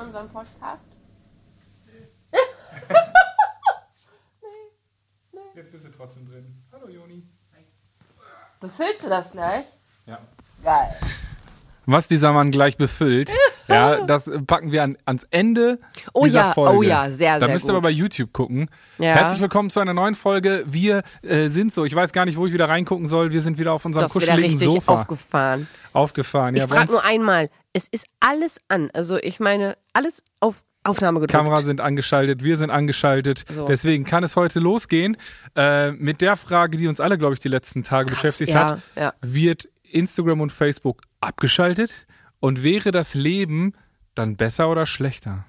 unseren Podcast? Jetzt bist du trotzdem drin. Hallo Joni. Befüllst du das gleich? Ja. Geil. Was dieser Mann gleich befüllt, ja, das packen wir an, ans Ende Oh dieser ja, Folge. oh ja, sehr, Da sehr müsst ihr aber bei YouTube gucken. Ja. Herzlich willkommen zu einer neuen Folge. Wir äh, sind so. Ich weiß gar nicht, wo ich wieder reingucken soll. Wir sind wieder auf unserem wieder kuscheligen richtig Sofa aufgefahren. aufgefahren. Ich Ja, bei frage nur einmal, es ist alles an. Also ich meine, alles auf Aufnahme gedrückt. Kamera sind angeschaltet, wir sind angeschaltet. So. Deswegen kann es heute losgehen äh, mit der Frage, die uns alle, glaube ich, die letzten Tage beschäftigt ja, hat. ja. Wird Instagram und Facebook abgeschaltet? Und wäre das Leben dann besser oder schlechter?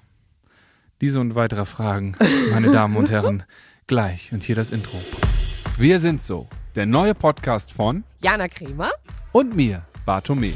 Diese und weitere Fragen, meine Damen und Herren, gleich. Und hier das Intro. Wir sind so, der neue Podcast von Jana Kremer? und mir, Bartome.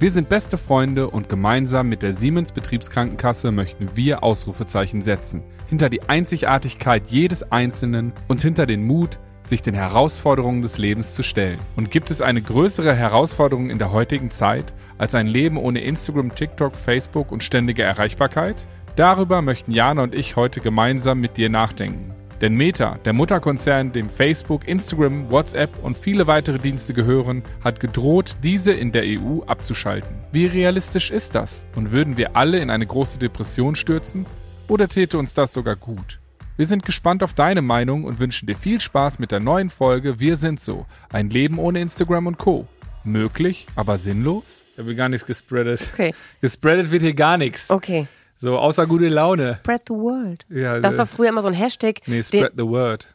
Wir sind beste Freunde und gemeinsam mit der Siemens Betriebskrankenkasse möchten wir Ausrufezeichen setzen. Hinter die Einzigartigkeit jedes Einzelnen und hinter den Mut, sich den Herausforderungen des Lebens zu stellen. Und gibt es eine größere Herausforderung in der heutigen Zeit als ein Leben ohne Instagram, TikTok, Facebook und ständige Erreichbarkeit? Darüber möchten Jana und ich heute gemeinsam mit dir nachdenken. Denn Meta, der Mutterkonzern, dem Facebook, Instagram, WhatsApp und viele weitere Dienste gehören, hat gedroht, diese in der EU abzuschalten. Wie realistisch ist das? Und würden wir alle in eine große Depression stürzen? Oder täte uns das sogar gut? Wir sind gespannt auf deine Meinung und wünschen dir viel Spaß mit der neuen Folge Wir sind so. Ein Leben ohne Instagram und Co. Möglich, aber sinnlos? Ich habe gar nichts gespreadet. Okay. Gespreadet wird hier gar nichts. Okay. So, außer gute Laune. Spread the word. Ja, Das äh, war früher immer so ein Hashtag. Nee, den, spread the word.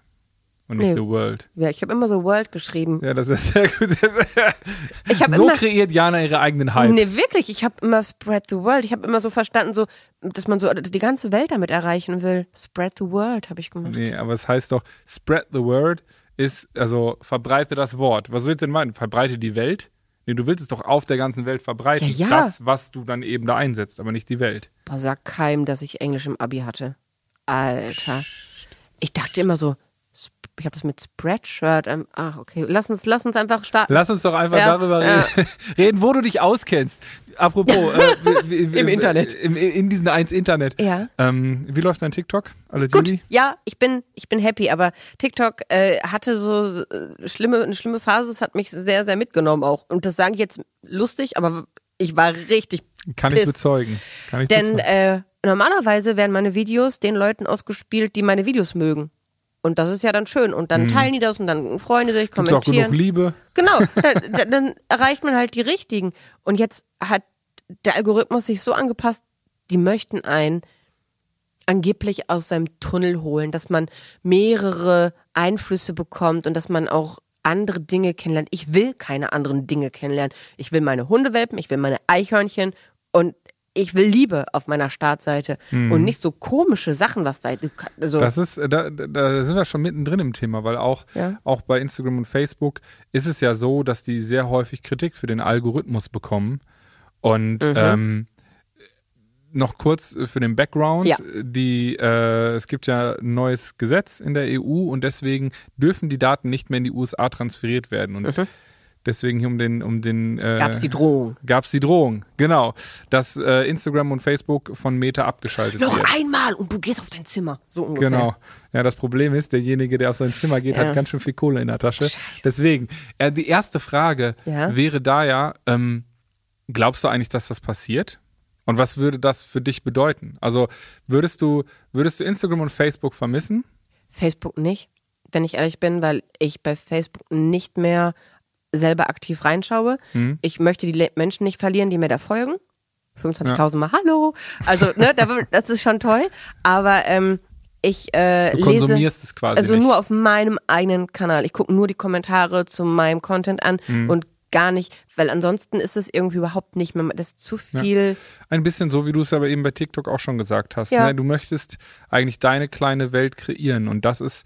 Und nicht Nee. the world. ja, ich habe immer so World geschrieben. Ja, das ist sehr gut. Ich so immer kreiert Jana ihre eigenen Hypes. Nee, wirklich, ich habe immer Spread the World. Ich habe immer so verstanden, so, dass man so die ganze Welt damit erreichen will. Spread the World habe ich gemacht. Nee, aber es heißt doch, spread the word ist, also verbreite das Wort. Was willst du denn meinen? Verbreite die Welt? Nee, du willst es doch auf der ganzen Welt verbreiten. Ja, ja. Das, was du dann eben da einsetzt, aber nicht die Welt. Boah, sag keinem, dass ich Englisch im Abi hatte. Alter. Ich dachte immer so, ich habe das mit Spreadshirt. ähm, Ach, okay. Lass uns, lass uns einfach starten. Lass uns doch einfach Ja, darüber ja. reden, reden, wo du dich auskennst. Apropos, äh, wie- Im Internet. Im, in diesen eins Internet. Ja. Ähm, wie läuft dein TikTok? Alle Gut, Judy? ja, ich bin, ich bin happy, aber TikTok äh, hatte so äh, schlimme, eine schlimme Phase. Es hat mich sehr, sehr mitgenommen auch. Und das sage ich jetzt lustig, aber ich war richtig Kann ich pissed. bezeugen. Kann ich Denn bezeugen. äh, normalerweise werden meine Videos den Leuten ausgespielt, die meine Videos mögen. Und das ist ja dann schön. Und dann teilen die das und dann freuen die sich, Gibt's Mhm. auch genug kommentieren. Liebe? Genau, dann, dann- dann erreicht man halt die richtigen. Und jetzt hat der Algorithmus sich so angepasst, die möchten einen angeblich aus seinem Tunnel holen, dass man mehrere Einflüsse bekommt und dass man auch andere Dinge kennenlernt. Ich will keine anderen Dinge kennenlernen. Ich will meine Hundewelpen, ich will meine Eichhörnchen und ich will Liebe auf meiner Startseite und nicht so komische Sachen, was da. Also, Das ist, da, da- sind wir schon mittendrin im Thema, weil auch, Ja. auch bei Instagram und Facebook ist es ja so, dass die sehr häufig Kritik für den Algorithmus bekommen. Und Mhm. ähm, noch kurz für den Background. Ja. Die, äh, es gibt ja ein neues Gesetz in der EU und deswegen dürfen die Daten nicht mehr in die USA transferiert werden. Und deswegen hier um den, um den äh, gab es die Drohung. gab es die Drohung, genau, dass äh, Instagram und Facebook von Meta abgeschaltet Noch wird. einmal und du gehst auf dein Zimmer. So ungefähr. Genau. Ja, das Problem ist, derjenige, der auf sein Zimmer geht, Ja. hat ganz schön viel Kohle in der Tasche. Deswegen, äh, die erste Frage Ja. wäre da ja, ähm, glaubst du eigentlich, dass das passiert? Und was würde das für dich bedeuten? Also würdest du, würdest du Instagram und Facebook vermissen? Facebook nicht, wenn ich ehrlich bin, weil ich bei Facebook nicht mehr selber aktiv reinschaue. Hm. Ich möchte die Menschen nicht verlieren, die mir da folgen. 25.000 Mal Hallo. Also, ne, da- das ist schon toll. Aber ähm, ich äh, Du lese konsumierst es quasi also nicht. nur auf meinem eigenen Kanal. Ich gucke nur die Kommentare zu meinem Content an Hm. und gar nicht, weil ansonsten ist es irgendwie überhaupt nicht mehr, das ist zu viel. Ein bisschen so, wie du es aber eben bei TikTok auch schon gesagt hast. Ja. Ne? Du möchtest eigentlich deine kleine Welt kreieren. Und das ist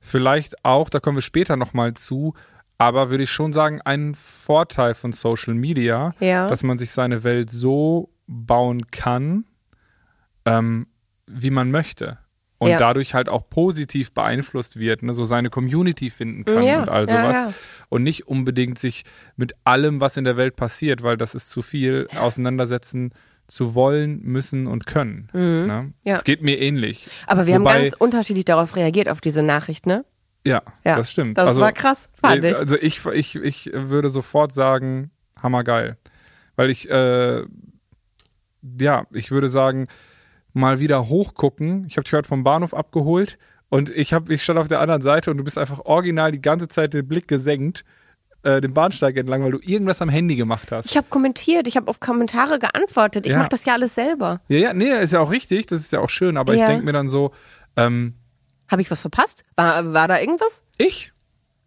vielleicht auch, da kommen wir später nochmal zu, aber würde ich schon sagen, ein Vorteil von Social Media, Ja. dass man sich seine Welt so bauen kann, ähm, wie man möchte. Und Ja. dadurch halt auch positiv beeinflusst wird, ne? so seine Community finden kann Ja, und all sowas. Und nicht unbedingt sich mit allem, was in der Welt passiert, weil das ist zu viel, auseinandersetzen zu wollen, müssen und können. Ne? Mhm. Ja. Es geht mir ähnlich. Aber wir Wobei- haben ganz unterschiedlich darauf reagiert, auf diese Nachricht, ne? Ja, Ja, das stimmt. das also, war krass, fand ich. Also ich, ich, ich würde sofort sagen, hammergeil. Weil ich, äh, ja, ich würde sagen, mal wieder hochgucken. Ich habe dich heute vom Bahnhof abgeholt und ich, hab, ich stand auf der anderen Seite und du bist einfach original die ganze Zeit den Blick gesenkt, äh, den Bahnsteig entlang, weil du irgendwas am Handy gemacht hast. Ich habe kommentiert, ich habe auf Kommentare geantwortet. Ich Ja. mache das ja alles selber. Ja, ja, nee, ist ja auch richtig, das ist ja auch schön, aber ich Ja. denke mir dann so, ähm, Habe ich was verpasst? War, war da irgendwas? ich?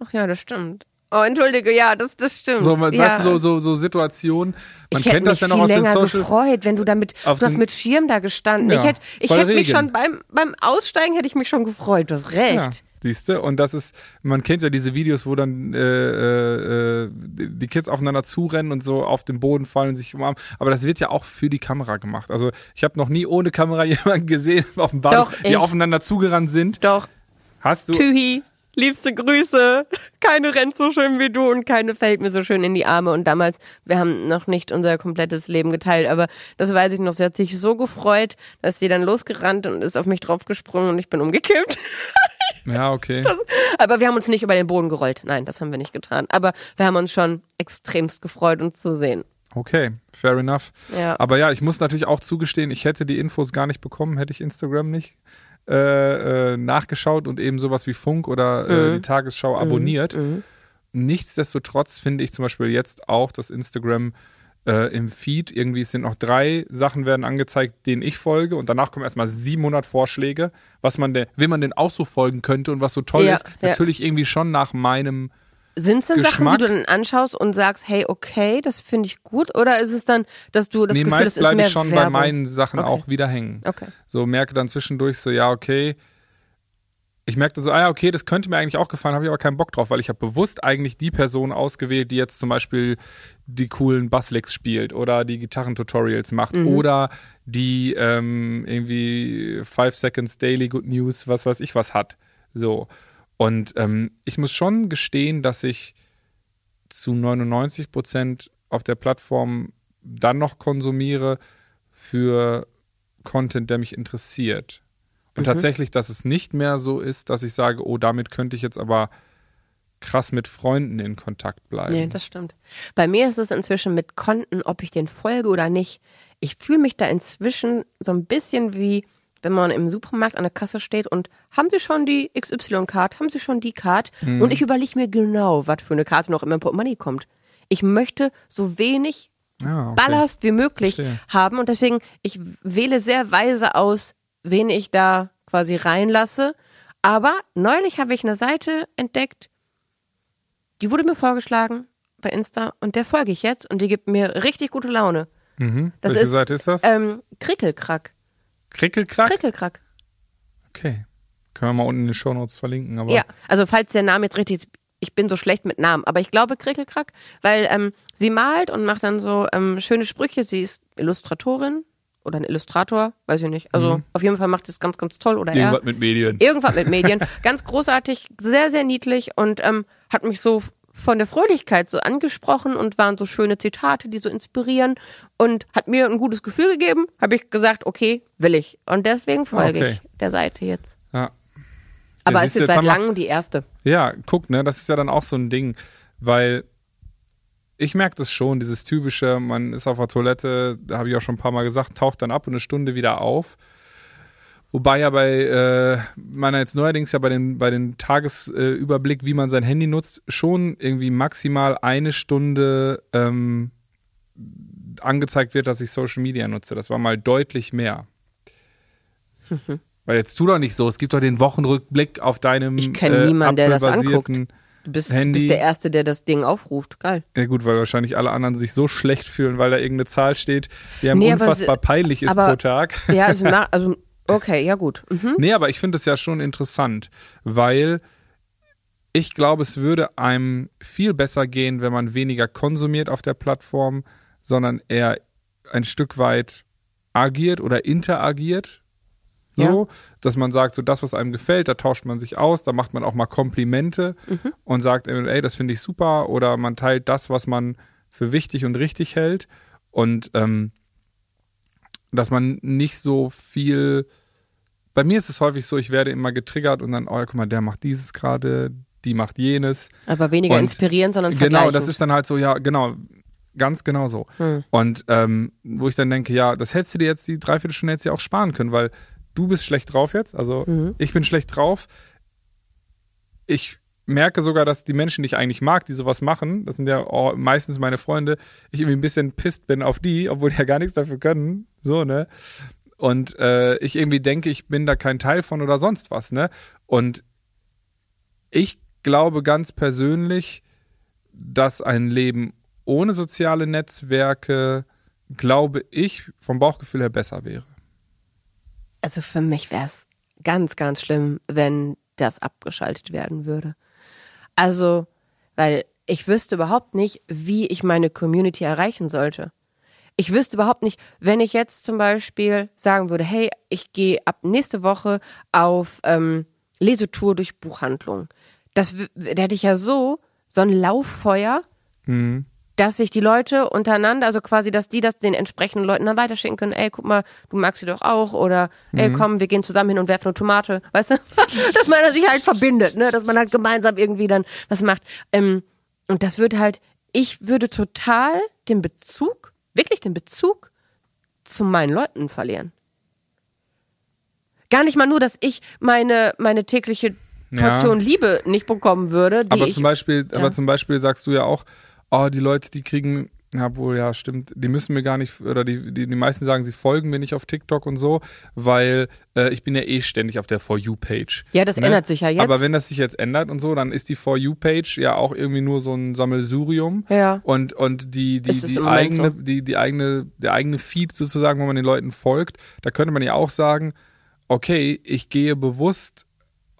Ach ja, das stimmt. Oh, entschuldige, ja, das, das stimmt. So, man- ja. weißt du, so, so, so Situationen, man ich hätte kennt das mich ja noch viel aus den länger Social gefreut, wenn du damit, du hast mit Schirm da gestanden. Ja, ich hätte, ich hätte mich schon beim, beim Aussteigen hätte ich mich schon gefreut. Du hast recht. Ja, siehst du? Und das ist, man kennt ja diese Videos, wo dann äh, äh, äh, die Kids aufeinander zurennen und so auf den Boden fallen, sich umarmen. Aber das wird ja auch für die Kamera gemacht. Also ich habe noch nie ohne Kamera jemanden gesehen auf dem Doch, die aufeinander zugerannt sind. Doch, Hast du? Tühi, liebste Grüße. Keine rennt so schön wie du und keine fällt mir so schön in die Arme. Und damals, wir haben noch nicht unser komplettes Leben geteilt, aber das weiß ich noch. Sie hat sich so gefreut, dass sie dann losgerannt und ist auf mich draufgesprungen und ich bin umgekippt. Ja, okay. Aber wir haben uns nicht über den Boden gerollt. Nein, das haben wir nicht getan. Aber wir haben uns schon extremst gefreut, uns zu sehen. Okay, fair enough. Ja. Aber ja, ich muss natürlich auch zugestehen, ich hätte die Infos gar nicht bekommen, hätte ich Instagram nicht äh, äh, nachgeschaut und eben sowas wie Funk oder Mhm. äh, die Tagesschau abonniert. Nichtsdestotrotz finde ich zum Beispiel jetzt auch, dass Instagram äh, im Feed irgendwie es sind noch drei Sachen werden angezeigt, denen ich folge und danach kommen erstmal 700 Vorschläge, was man denn, wem man denn auch so folgen könnte und was so toll Ja, ist. ja. Natürlich irgendwie schon nach meinem Sind es denn Sachen, die du dann anschaust und sagst, hey, okay, das finde ich gut? Oder ist es dann, dass du das nee, Gefühl, meist das ist bleibe mehr ich schon Werbung? bei meinen Sachen Okay. auch wieder hängen. Okay. So merke dann zwischendurch so, ja, okay. Ich merkte so, ah ja, okay, das könnte mir eigentlich auch gefallen, habe ich aber keinen Bock drauf, weil ich habe bewusst eigentlich die Person ausgewählt, die jetzt zum Beispiel die coolen Basslicks spielt oder die Gitarrentutorials macht Mhm. oder die ähm, irgendwie Five Seconds Daily Good News, was weiß ich was hat. So. Und ähm, ich muss schon gestehen, dass ich zu 99 Prozent auf der Plattform dann noch konsumiere für Content, der mich interessiert. Und tatsächlich, dass es nicht mehr so ist, dass ich sage, oh, damit könnte ich jetzt aber krass mit Freunden in Kontakt bleiben. Nee, das stimmt. Bei mir ist es inzwischen mit Konten, ob ich den folge oder nicht. Ich fühle mich da inzwischen so ein bisschen wie, wenn man im Supermarkt an der Kasse steht und haben Sie schon die XY-Card, haben Sie schon die Card? Mhm. Und ich überlege mir genau, was für eine Karte noch in mein Portemonnaie kommt. Ich möchte so wenig Ah, okay. Ballast wie möglich Verstehe. haben und deswegen, ich wähle sehr weise aus, wen ich da quasi reinlasse. Aber neulich habe ich eine Seite entdeckt, die wurde mir vorgeschlagen bei Insta und der folge ich jetzt und die gibt mir richtig gute Laune. Mhm. Das Welche ist, Seite ist das? Ähm, Krickelkrack. Krickelkrack? Krickelkrack. Okay. Können wir mal unten in den Shownotes verlinken. Aber Ja, also falls der Name jetzt richtig ist, ich bin so schlecht mit Namen, aber ich glaube Krickelkrack, weil ähm, sie malt und macht dann so ähm, schöne Sprüche. Sie ist Illustratorin oder ein Illustrator, weiß ich nicht. Also auf jeden Fall macht sie es ganz, ganz toll oder er. Irgendwas mit Medien. Irgendwas mit Medien. Ganz großartig, sehr, sehr niedlich und ähm, hat mich so von der Fröhlichkeit so angesprochen und waren so schöne Zitate, die so inspirieren und hat mir ein gutes Gefühl gegeben. Habe ich gesagt, okay, will ich. Und deswegen folge Okay. ich der Seite jetzt. Ja. Aber Ja, ist jetzt seit langem die erste. Ja, guck, ne, das ist ja dann auch so ein Ding, weil ich merke das schon, dieses typische, man ist auf der Toilette, da habe ich auch schon ein paar Mal gesagt, taucht dann ab und eine Stunde wieder auf. Wobei ja bei äh, meiner jetzt neuerdings ja bei den, bei den Tagesüberblick, äh, wie man sein Handy nutzt, schon irgendwie maximal eine Stunde ähm, angezeigt wird, dass ich Social Media nutze. Das war mal deutlich mehr. Weil jetzt tu doch nicht so, es gibt doch den Wochenrückblick auf deinem Ich kenn äh, niemanden, der das apfelbasierten- Du bist, Handy. bist der Erste, der das Ding aufruft. Geil. Ja gut, weil wahrscheinlich alle anderen sich so schlecht fühlen, weil da irgendeine Zahl steht, die einem Nee, aber unfassbar sie- peinlich ist aber- pro Tag. Ja, also, na, also okay, ja gut. Mhm. Nee, aber ich finde es ja schon interessant, weil ich glaube, es würde einem viel besser gehen, wenn man weniger konsumiert auf der Plattform, sondern eher ein Stück weit agiert oder interagiert. So, dass man sagt, so das, was einem gefällt, da tauscht man sich aus, da macht man auch mal Komplimente und sagt, ey, das finde ich super, oder man teilt das, was man für wichtig und richtig hält. Und ähm, dass man nicht so viel. Bei mir ist es häufig so, ich werde immer getriggert und dann, oh, guck mal, der macht dieses gerade, die macht jenes. Aber weniger Und inspirieren, sondern Genau, das ist dann halt so, ja, genau, ganz genau so. Hm. Und ähm, wo ich dann denke, ja, das hättest du dir jetzt die Dreiviertelstunde jetzt ja auch sparen können, weil du bist schlecht drauf jetzt, also Mhm. ich bin schlecht drauf. Ich merke sogar, dass die Menschen, die ich eigentlich mag, die sowas machen, das sind ja oh, meistens meine Freunde, ich irgendwie ein bisschen pisst bin auf die, obwohl die ja gar nichts dafür können, so, ne? Und äh, ich irgendwie denke, ich bin da kein Teil von oder sonst was, ne? Und ich glaube ganz persönlich, dass ein Leben ohne soziale Netzwerke, glaube ich, vom Bauchgefühl her besser wäre. Also für mich wäre es ganz, ganz schlimm, wenn das abgeschaltet werden würde. Also, weil ich wüsste überhaupt nicht, wie ich meine Community erreichen sollte. Ich wüsste überhaupt nicht, wenn ich jetzt zum Beispiel sagen würde, hey, ich gehe ab nächste Woche auf ähm, Lesetour durch Buchhandlung. Das da hätte ich ja so, so ein Lauffeuer, Mhm. Dass sich die Leute untereinander, also quasi, dass die das den entsprechenden Leuten dann weiterschicken können. Ey, guck mal, du magst sie doch auch. Oder, ey, komm, wir gehen zusammen hin und werfen eine Tomate. Weißt du? dass man sich halt verbindet, ne? Dass man halt gemeinsam irgendwie dann was macht. Ähm, und das würde halt, ich würde total den Bezug, wirklich den Bezug zu meinen Leuten verlieren. Gar nicht mal nur, dass ich meine, meine tägliche Ja. Portion Liebe nicht bekommen würde, Aber zum Beispiel, ja. aber zum Beispiel sagst du ja auch, oh, die Leute, die kriegen, ja wohl, ja, stimmt, die müssen mir gar nicht, oder die, die, die meisten sagen, sie folgen mir nicht auf TikTok und so, weil äh, ich bin ja eh ständig auf der For You-Page. Ja, das ändert sich ja jetzt. Aber wenn das sich jetzt ändert und so, dann ist die For You-Page ja auch irgendwie nur so ein Sammelsurium. Ja. Und, und die, die, die eigene, so. die, die eigene, der eigene Feed sozusagen, wo man den Leuten folgt, da könnte man ja auch sagen, okay, ich gehe bewusst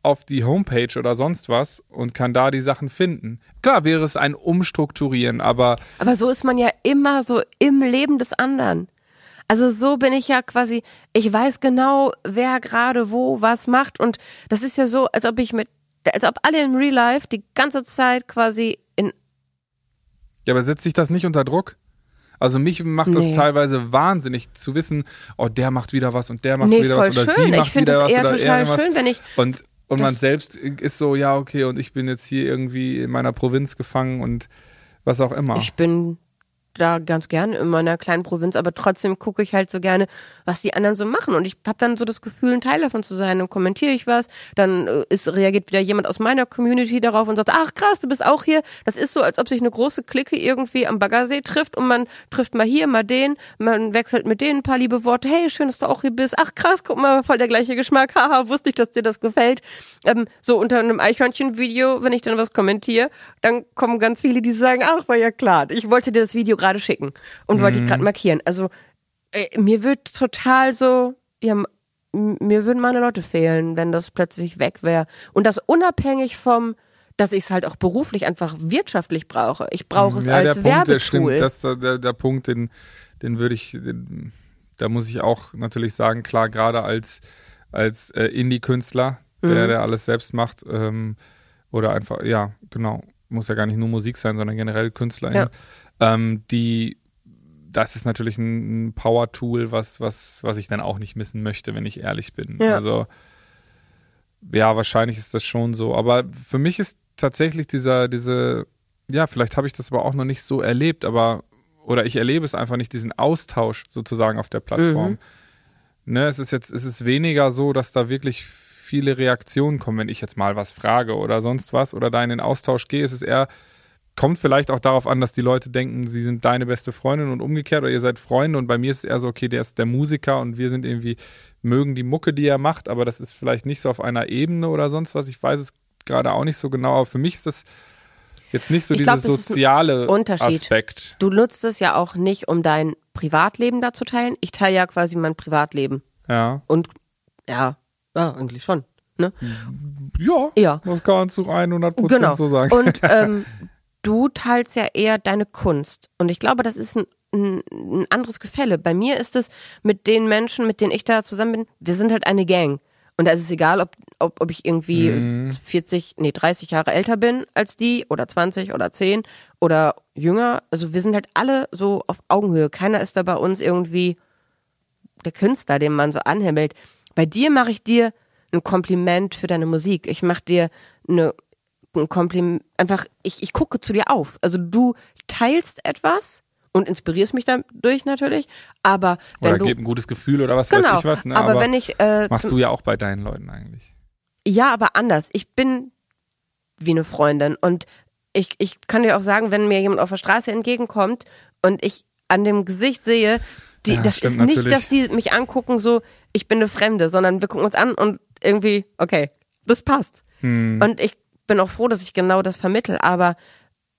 auf die Homepage oder sonst was und kann da die Sachen finden. Klar wäre es ein Umstrukturieren, aber Aber so ist man ja immer so im Leben des anderen. Also so bin ich ja quasi, ich weiß genau, wer gerade wo was macht und das ist ja so, als ob ich mit, als ob alle in Real Life die ganze Zeit quasi in, ja, aber setzt sich das nicht unter Druck? Also mich macht das Nee. teilweise wahnsinnig zu wissen, oh, der macht wieder was und der macht nee, wieder was oder schön. sie Ich macht finde wieder es was eher oder total irgendwas. schön, wenn ich, Und, und Das- man selbst ist so, ja, okay, und ich bin jetzt hier irgendwie in meiner Provinz gefangen und was auch immer. ich bin da ganz gerne in meiner kleinen Provinz, aber trotzdem gucke ich halt so gerne, was die anderen so machen. Und ich habe dann so das Gefühl, ein Teil davon zu sein. Dann kommentiere ich was, dann äh, ist, reagiert wieder jemand aus meiner Community darauf und sagt, ach krass, du bist auch hier. Das ist so, als ob sich eine große Clique irgendwie am Baggersee trifft und man trifft mal hier, mal den, man wechselt mit denen ein paar liebe Worte. Hey, schön, dass du auch hier bist. Ach krass, guck mal, voll der gleiche Geschmack. Haha, wusste ich, dass dir das gefällt. Ähm, so unter einem Eichhörnchen-Video, wenn ich dann was kommentiere, dann kommen ganz viele, die sagen, ach, war ja klar, ich wollte dir das Video gerade schicken und wollte dich gerade markieren. Also äh, mir wird total so, ja, mir würden meine Leute fehlen, wenn das plötzlich weg wäre. Und das unabhängig vom, dass ich es halt auch beruflich einfach wirtschaftlich brauche. Ich brauche es ja, als der Punkt, der stimmt, das, der, der Punkt, den, den würde ich, den, da muss ich auch natürlich sagen, klar, gerade als, als äh, Indie-Künstler, der, Mhm. der alles selbst macht, ähm, oder einfach, ja, genau, muss ja gar nicht nur Musik sein, sondern generell Künstler, Ja. Ähm, die, das ist natürlich ein, ein Power-Tool, was, was, was ich dann auch nicht missen möchte, wenn ich ehrlich bin. Ja. Also, ja, wahrscheinlich ist das schon so. Aber für mich ist tatsächlich dieser, diese, ja, vielleicht habe ich das aber auch noch nicht so erlebt, aber, oder ich erlebe es einfach nicht, diesen Austausch sozusagen auf der Plattform. Ne, es ist jetzt, es ist weniger so, dass da wirklich viele Reaktionen kommen, wenn ich jetzt mal was frage oder sonst was oder da in den Austausch gehe. Es ist eher, kommt vielleicht auch darauf an, dass die Leute denken, sie sind deine beste Freundin und umgekehrt oder ihr seid Freunde und bei mir ist es eher so, okay, der ist der Musiker und wir sind irgendwie, mögen die Mucke, die er macht, aber das ist vielleicht nicht so auf einer Ebene oder sonst was. Ich weiß es gerade auch nicht so genau, aber für mich ist das jetzt nicht so Ich dieser glaub, soziale Unterschied. Aspekt. Du nutzt es ja auch nicht, um dein Privatleben da zu teilen. Ich teile ja quasi mein Privatleben. Ja. Und ja, ja, eigentlich schon. Ne? Ja, Ja. das kann man zu 100 Prozent Genau. so sagen. Und ähm, du teilst ja eher deine Kunst. Und ich glaube, das ist ein, ein, ein anderes Gefälle. Bei mir ist es mit den Menschen, mit denen ich da zusammen bin, wir sind halt eine Gang. Und da ist es egal, ob, ob, ob ich irgendwie Mhm. 40, nee, 30 Jahre älter bin als die oder 20 oder 10 oder jünger. Also wir sind halt alle so auf Augenhöhe. Keiner ist da bei uns irgendwie der Künstler, den man so anhimmelt. Bei dir mache ich dir ein Kompliment für deine Musik. Ich mache dir eine, ein Kompliment, einfach, ich, ich gucke zu dir auf. Also du teilst etwas und inspirierst mich dadurch natürlich, aber wenn Oder du, gib ein gutes Gefühl oder was genau, weiß ich was. Ne? aber, wenn ich, äh, machst du ja auch bei deinen Leuten eigentlich. ja, aber anders. Ich bin wie eine Freundin und ich, ich kann dir auch sagen, wenn mir jemand auf der Straße entgegenkommt und ich an dem Gesicht sehe, die, Ja, das ist nicht, natürlich. dass die mich angucken so, ich bin eine Fremde, sondern wir gucken uns an und irgendwie, okay, das passt. Hm. Und ich bin auch froh, dass ich genau das vermittel, aber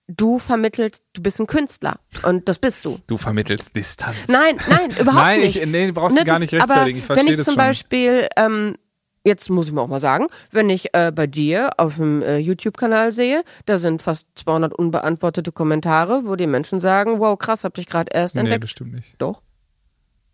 du vermittelst, du bist ein Künstler und das bist du. Du vermittelst Distanz. Nein, nein, überhaupt Nein, nicht. ich- nee, du brauchst dir gar nicht aber rechtfertigen, ich verstehe Wenn ich zum schon. Beispiel, ähm, jetzt muss ich mal auch mal sagen, wenn ich äh, bei dir auf dem äh, YouTube-Kanal sehe, da sind fast 200 unbeantwortete Kommentare, wo die Menschen sagen, wow, krass, hab ich gerade erst Nee, entdeckt. das stimmt nicht. Doch.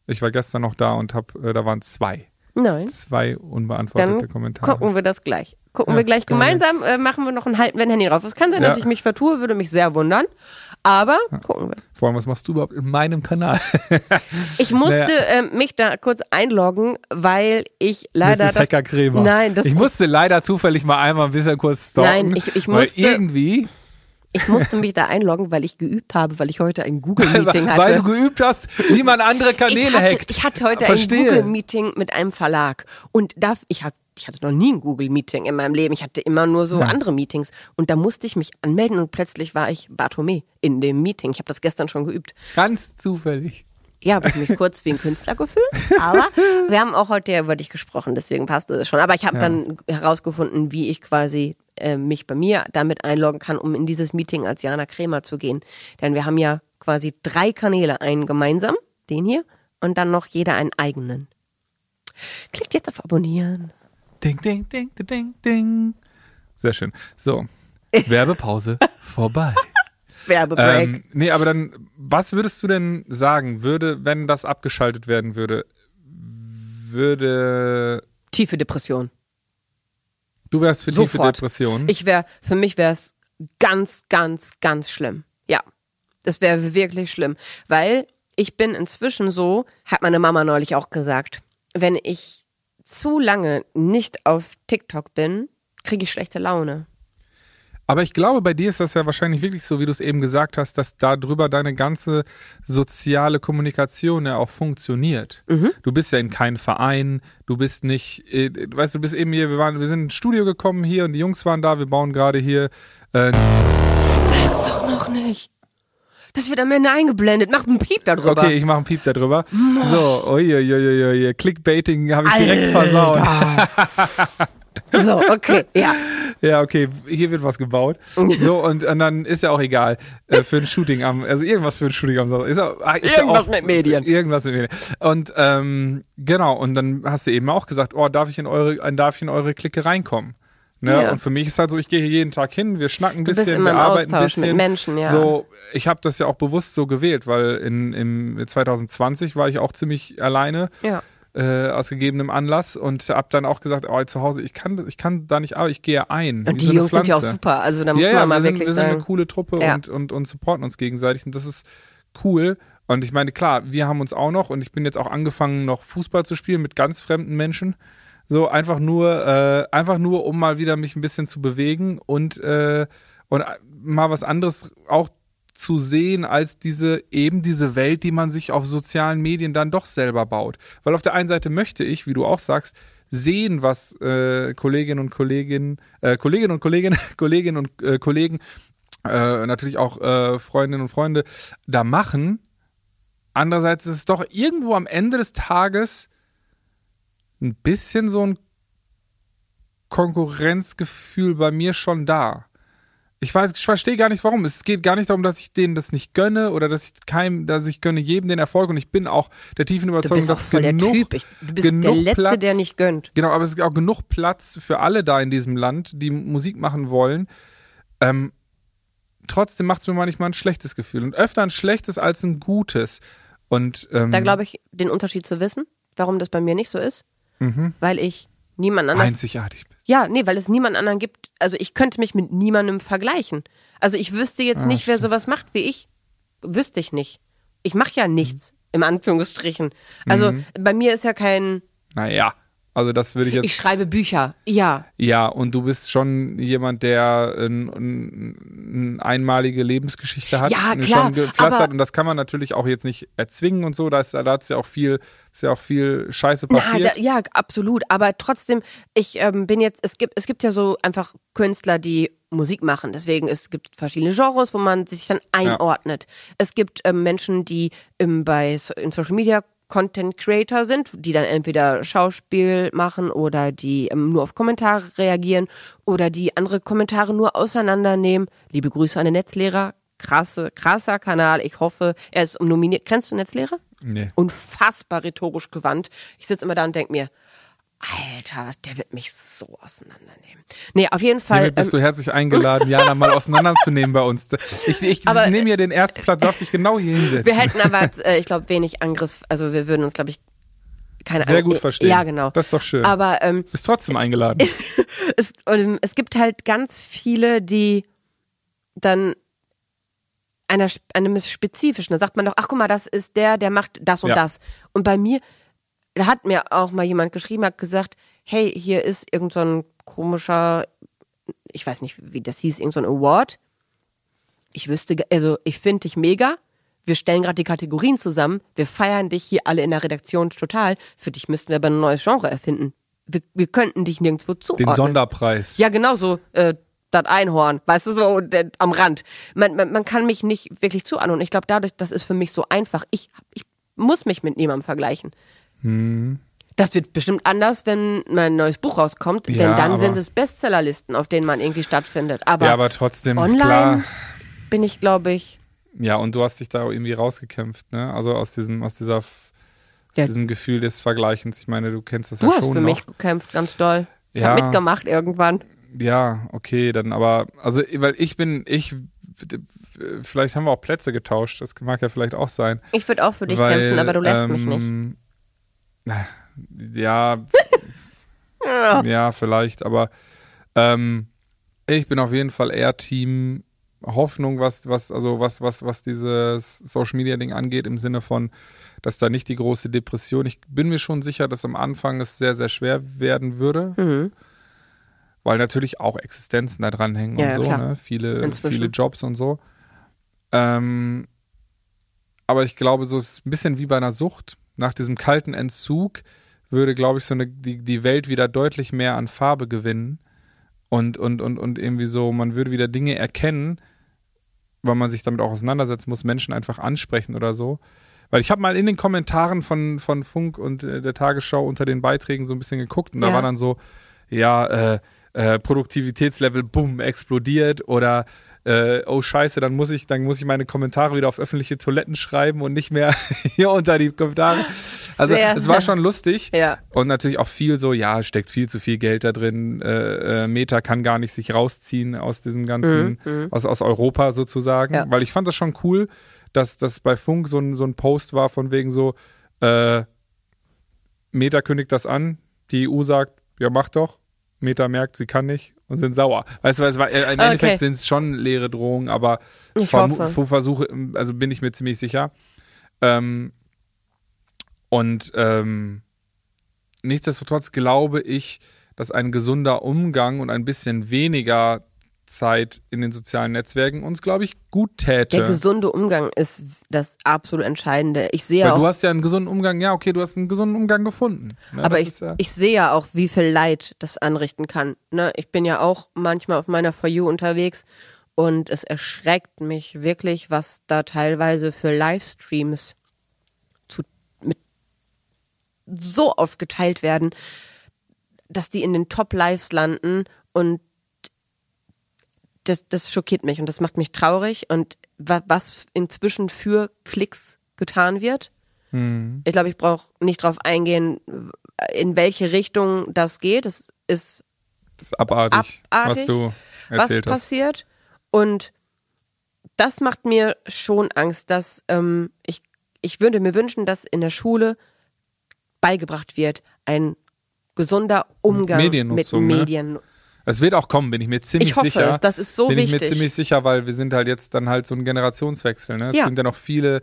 Ich war gestern noch da und hab, äh, da waren zwei. Nein. Zwei unbeantwortete Dann Kommentare. gucken wir das gleich. Gucken Ja, wir gleich wir gemeinsam, äh, machen wir noch ein halben Handy drauf. Es kann sein, dass Ja. ich mich vertue, würde mich sehr wundern. Aber gucken wir. Vor allem, was machst du überhaupt in meinem Kanal? Ich musste Naja. ähm, mich da kurz einloggen, weil ich leider das, Hacker-Krämer. Nein, das ich musste leider zufällig mal einmal ein bisschen kurz stalken. Nein, ich- ich weil musste- irgendwie, Ich musste mich da einloggen, weil ich geübt habe, weil ich heute ein Google-Meeting hatte. weil du geübt hast, wie man andere ich, Kanäle hatte, hackt. ich hatte heute Verstehe. ein Google-Meeting mit einem Verlag. Und da, ich, hab, ich hatte noch nie ein Google-Meeting in meinem Leben. Ich hatte immer nur so andere Meetings. Und da musste ich mich anmelden und plötzlich war ich Bartome in dem Meeting. Ich habe das gestern schon geübt. Ganz zufällig. Ja, habe ich mich kurz wie ein Künstler gefühlt. Aber wir haben auch heute ja über dich gesprochen, deswegen passte es schon. Aber ich habe dann herausgefunden, wie ich quasi äh, mich bei mir damit einloggen kann, um in dieses Meeting als Jana Krämer zu gehen. Denn wir haben ja quasi drei Kanäle, einen gemeinsam, den hier, und dann noch jeder einen eigenen. Klickt jetzt auf Abonnieren. Ding, ding, ding, ding, ding, ding. Sehr schön. So, Werbepause vorbei. Werbebreak. Ähm, nee, aber dann, was würdest du denn sagen, würde, wenn das abgeschaltet werden würde, würde, Tiefe Depression. du wärst für tiefe Sofort. Depressionen? Ich wäre, für mich wäre es ganz, ganz, ganz schlimm. Ja, das wäre wirklich schlimm, weil ich bin inzwischen so, hat meine Mama neulich auch gesagt, wenn ich zu lange nicht auf TikTok bin, kriege ich schlechte Laune. Aber ich glaube, bei dir ist das ja wahrscheinlich wirklich so, wie du es eben gesagt hast, dass darüber deine ganze soziale Kommunikation ja auch funktioniert. Mhm. Du bist ja in keinem Verein, du bist nicht, äh, weißt du, du bist eben hier, wir waren, wir sind ins Studio gekommen hier und die Jungs waren da, wir bauen gerade hier äh, Sag's doch noch nicht. Das wird am Ende eingeblendet. Macht einen Piep darüber. Okay, ich mache einen Piep da drüber. So, uiuiuiui, Clickbaiting habe ich direkt versaut. So, okay, ja. Ja, okay, hier wird was gebaut. So, und, und dann ist ja auch egal. Äh, für ein Shooting am, also irgendwas für ein Shooting am Samstag. Ist auch, ah, ist Irgendwas auch, mit Medien. Irgendwas mit Medien. Und ähm, genau, und dann hast du eben auch gesagt, oh, darf ich in eure, äh, darf ich in eure Clique reinkommen? Ne? Ja. Und für mich ist halt so, ich gehe hier jeden Tag hin, wir schnacken ein bisschen, wir arbeiten ein Austausch bisschen. mit Menschen, ja. So, ich habe das ja auch bewusst so gewählt, weil in, im 2020 war ich auch ziemlich alleine Ja. Äh, aus gegebenem Anlass und habe dann auch gesagt, oh, zu Hause, ich kann, ich kann da nicht arbeiten, ich gehe ein. Und die so Jungs sind ja auch super. Also da muss ja, man ja, mal wir sind, wirklich wir sind eine sagen. coole Truppe Ja. und, und, und supporten uns gegenseitig und das ist cool. Und ich meine, klar, wir haben uns auch noch und ich bin jetzt auch angefangen, noch Fußball zu spielen mit ganz fremden Menschen. So einfach nur, äh, einfach nur, um mal wieder mich ein bisschen zu bewegen und, äh, und mal was anderes auch zu sehen als diese eben diese Welt, die man sich auf sozialen Medien dann doch selber baut. Weil auf der einen Seite möchte ich, wie du auch sagst, sehen, was äh, Kolleginnen und Kollegen, äh, Kolleginnen und Kollegen, Kolleginnen und äh, Kollegen, äh, natürlich auch äh, Freundinnen und Freunde da machen. Andererseits ist es doch irgendwo am Ende des Tages ein bisschen so ein Konkurrenzgefühl bei mir schon da. Ich weiß, ich verstehe gar nicht warum. Es geht gar nicht darum, dass ich denen das nicht gönne oder dass ich keinem, dass ich gönne jedem den Erfolg und ich bin auch der tiefen Überzeugung, dass voll der genug, Typ. Ich, du bist der genug Letzte, Platz- der nicht gönnt. Genau, aber es ist auch genug Platz für alle da in diesem Land, die Musik machen wollen. Ähm, trotzdem macht es mir manchmal ein schlechtes Gefühl und öfter ein schlechtes als ein gutes. Und ähm, Da glaube ich, den Unterschied zu wissen, warum das bei mir nicht so ist, Mhm. weil ich niemand anders. einzigartig. Ja, nee, weil es niemand anderen gibt. Also ich könnte mich mit niemandem vergleichen. Also ich wüsste jetzt Ah, nicht, wer sowas macht wie ich. Wüsste ich nicht. Ich mache ja nichts Im Anführungsstrichen. Also bei mir ist ja kein, Naja, also das würde ich jetzt. ich schreibe Bücher. Ja. ja, und du bist schon jemand, der ein, eine einmalige Lebensgeschichte hat, Ja, klar, schon gepflastert und das kann man natürlich auch jetzt nicht erzwingen und so. Da ist, da hat's ja auch viel, ist ja auch viel Scheiße Na, passiert. da, ja, absolut. Aber trotzdem, ich ähm, bin jetzt, es gibt, es gibt ja so einfach Künstler, die Musik machen. Deswegen es gibt verschiedene Genres, wo man sich dann einordnet. Es gibt ähm, Menschen, die ähm, bei in Social Media Content Creator sind, die dann entweder Schauspiel machen oder die ähm, nur auf Kommentare reagieren oder die andere Kommentare nur auseinandernehmen. Liebe Grüße an den Netzlehrer. Krasse, krasser Kanal. Ich hoffe, er ist nominiert. Kennst du Netzlehrer? nee. unfassbar rhetorisch gewandt. Ich sitze immer da und denke mir, Alter, der wird mich so auseinandernehmen. Nee, auf jeden Fall. Hiermit bist Ähm, du herzlich eingeladen, Jana mal auseinanderzunehmen bei uns. Ich, ich Aber, nehme hier den ersten Platz, darfst dich genau hier hinsetzen. wir hätten aber, äh, ich glaube, wenig Angriff, also wir würden uns, glaube ich, keine Sehr Ahnung. gut verstehen. Ja, genau. Das ist doch schön. Aber ähm, bist trotzdem eingeladen. es, ähm, es gibt halt ganz viele, die dann einer, einem spezifischen, da sagt man doch, ach guck mal, das ist der, der macht das und Ja. das. Und bei mir, da hat mir auch mal jemand geschrieben, hat gesagt, hey, hier ist irgend so ein komischer, ich weiß nicht, wie das hieß, irgend so ein Award. Ich wüsste, also ich finde dich mega. Wir stellen gerade die Kategorien zusammen. Wir feiern dich hier alle in der Redaktion total. Für dich müssten wir aber ein neues Genre erfinden. Wir, wir könnten dich nirgendwo zuordnen. Den Sonderpreis. Ja, genau so. Äh, das Einhorn, weißt du, so der, am Rand. Man, man, man kann mich nicht wirklich zuordnen. Und ich glaube, dadurch, das ist für mich so einfach. Ich, ich muss mich mit niemandem vergleichen. Hm. Das wird bestimmt anders, wenn mein neues Buch rauskommt, Ja, denn dann sind es Bestsellerlisten, auf denen man irgendwie stattfindet. Aber, ja, aber trotzdem, online klar. bin ich, glaube ich, Ja, und du hast dich da irgendwie rausgekämpft, ne? Also aus diesem, aus dieser, aus Ja. diesem Gefühl des Vergleichens. Ich meine, du kennst das du ja hast schon für noch. mich gekämpft, ganz doll. Ich Ja. habe mitgemacht irgendwann. Ja, okay, dann aber, also, weil ich bin, ich, vielleicht haben wir auch Plätze getauscht, das mag ja vielleicht auch sein. Ich würde auch für dich weil, kämpfen, aber du lässt mich nicht. Ja, ja, vielleicht, aber ähm, ich bin auf jeden Fall eher Team Hoffnung, was, was, also was, was, was dieses Social Media Ding angeht, im Sinne von, dass da nicht die große Depression. Ich bin mir schon sicher, dass am Anfang es sehr, sehr schwer werden würde. Mhm. Weil natürlich auch Existenzen da dranhängen Ja, und so, ne? Viele, Inzwischen. viele Jobs und so. Ähm, aber ich glaube, so ist es ein bisschen wie bei einer Sucht. Nach diesem kalten Entzug würde, glaube ich, so eine, die, die Welt wieder deutlich mehr an Farbe gewinnen. Und, und, und, und irgendwie so, man würde wieder Dinge erkennen, weil man sich damit auch auseinandersetzen muss, Menschen einfach ansprechen oder so. Weil ich habe mal in den Kommentaren von, von Funk und äh, der Tagesschau unter den Beiträgen so ein bisschen geguckt und da Ja. war dann so, ja, äh, äh, Produktivitätslevel, bumm, explodiert oder äh, oh scheiße, dann muss ich, dann muss ich meine Kommentare wieder auf öffentliche Toiletten schreiben und nicht mehr hier unter die Kommentare. Also Sehr. es war schon lustig. Ja. Und natürlich auch viel so, ja, steckt viel zu viel Geld da drin. Äh, äh, Meta kann gar nicht sich rausziehen aus diesem ganzen, aus, aus Europa sozusagen. Ja. Weil ich fand das schon cool, dass das bei Funk so ein, so ein Post war von wegen so, äh, Meta kündigt das an, die EU sagt, ja, mach doch. Meta merkt, sie kann nicht und sind sauer. Weißt du, es war, äh, im Okay. Endeffekt sind es schon leere Drohungen, aber vermu- hoffe. Versuche, also bin ich mir ziemlich sicher. Ähm, und ähm, nichtsdestotrotz glaube ich, dass ein gesunder Umgang und ein bisschen weniger Zeit in den sozialen Netzwerken uns, glaube ich, gut täte. Der gesunde Umgang ist das absolut Entscheidende. Ich sehe Weil auch du hast ja einen gesunden Umgang, ja, okay, du hast einen gesunden Umgang gefunden. Ne, Aber ich, ja, ich sehe ja auch, wie viel Leid das anrichten kann. Ne? Ich bin ja auch manchmal auf meiner For You unterwegs und es erschreckt mich wirklich, was da teilweise für Livestreams zu, mit so oft geteilt werden, dass die in den Top-Lives landen und das, das schockiert mich und das macht mich traurig und wa was inzwischen für Klicks getan wird. Ich glaube, ich brauche nicht drauf eingehen, in welche Richtung das geht. Es ist das ist abartig, abartig, was du was erzählt hast. passiert. Und das macht mir schon Angst, dass ähm, ich, ich würde mir wünschen, dass in der Schule beigebracht wird, ein gesunder Umgang mit ne? Medien. Es wird auch kommen, bin ich mir ziemlich Ich hoffe sicher. es, das ist so bin ich mir wichtig. ziemlich sicher, weil wir sind halt jetzt dann halt so ein Generationswechsel. Ne? Es Ja. sind ja noch viele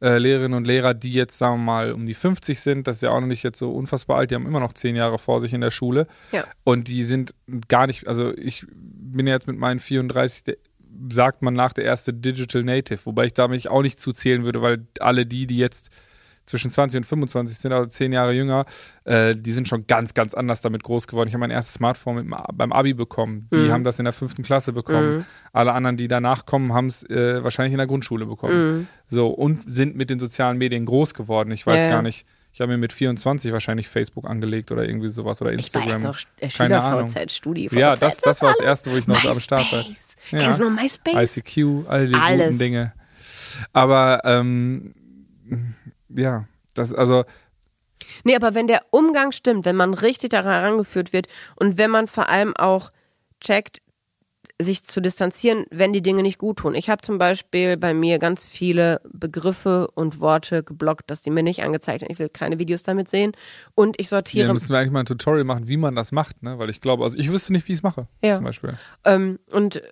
äh, Lehrerinnen und Lehrer, die jetzt, sagen wir mal, um die 50 sind, das ist ja auch noch nicht jetzt so unfassbar alt, die haben immer noch zehn Jahre vor sich in der Schule. Ja. Und die sind gar nicht, also ich bin jetzt mit meinen 34, der, sagt man nach der erste Digital Native, wobei ich da mich auch nicht zuzählen würde, weil alle die, die jetzt zwischen 20 und 25 sind, also zehn Jahre jünger, äh, die sind schon ganz, ganz anders damit groß geworden. Ich habe mein erstes Smartphone mit, beim Abi bekommen. Die Mhm. haben das in der fünften Klasse bekommen. Mhm. Alle anderen, die danach kommen, haben es äh, wahrscheinlich in der Grundschule bekommen. Mhm. So, und sind mit den sozialen Medien groß geworden. Ich weiß ja. gar nicht. Ich habe mir mit 24 wahrscheinlich Facebook angelegt oder irgendwie sowas oder Ich Instagram. weiß noch, äh, Keine Ahnung. Studi. Ja, das, das war das erste, wo ich noch am Start war. Ja. Kennst du noch MySpace? ICQ, all die Alles. guten Dinge. Aber ähm, ja, das also Nee, aber wenn der Umgang stimmt, wenn man richtig daran herangeführt wird und wenn man vor allem auch checkt, sich zu distanzieren, wenn die Dinge nicht gut tun. Ich habe zum Beispiel bei mir ganz viele Begriffe und Worte geblockt, dass die mir nicht angezeigt werden. Ich will keine Videos damit sehen. Und ich sortiere müssen wir eigentlich mal ein Tutorial machen, wie man das macht, ne? Weil ich glaube, also ich wüsste nicht, wie ich es mache. Ja. Zum Beispiel. Ähm, und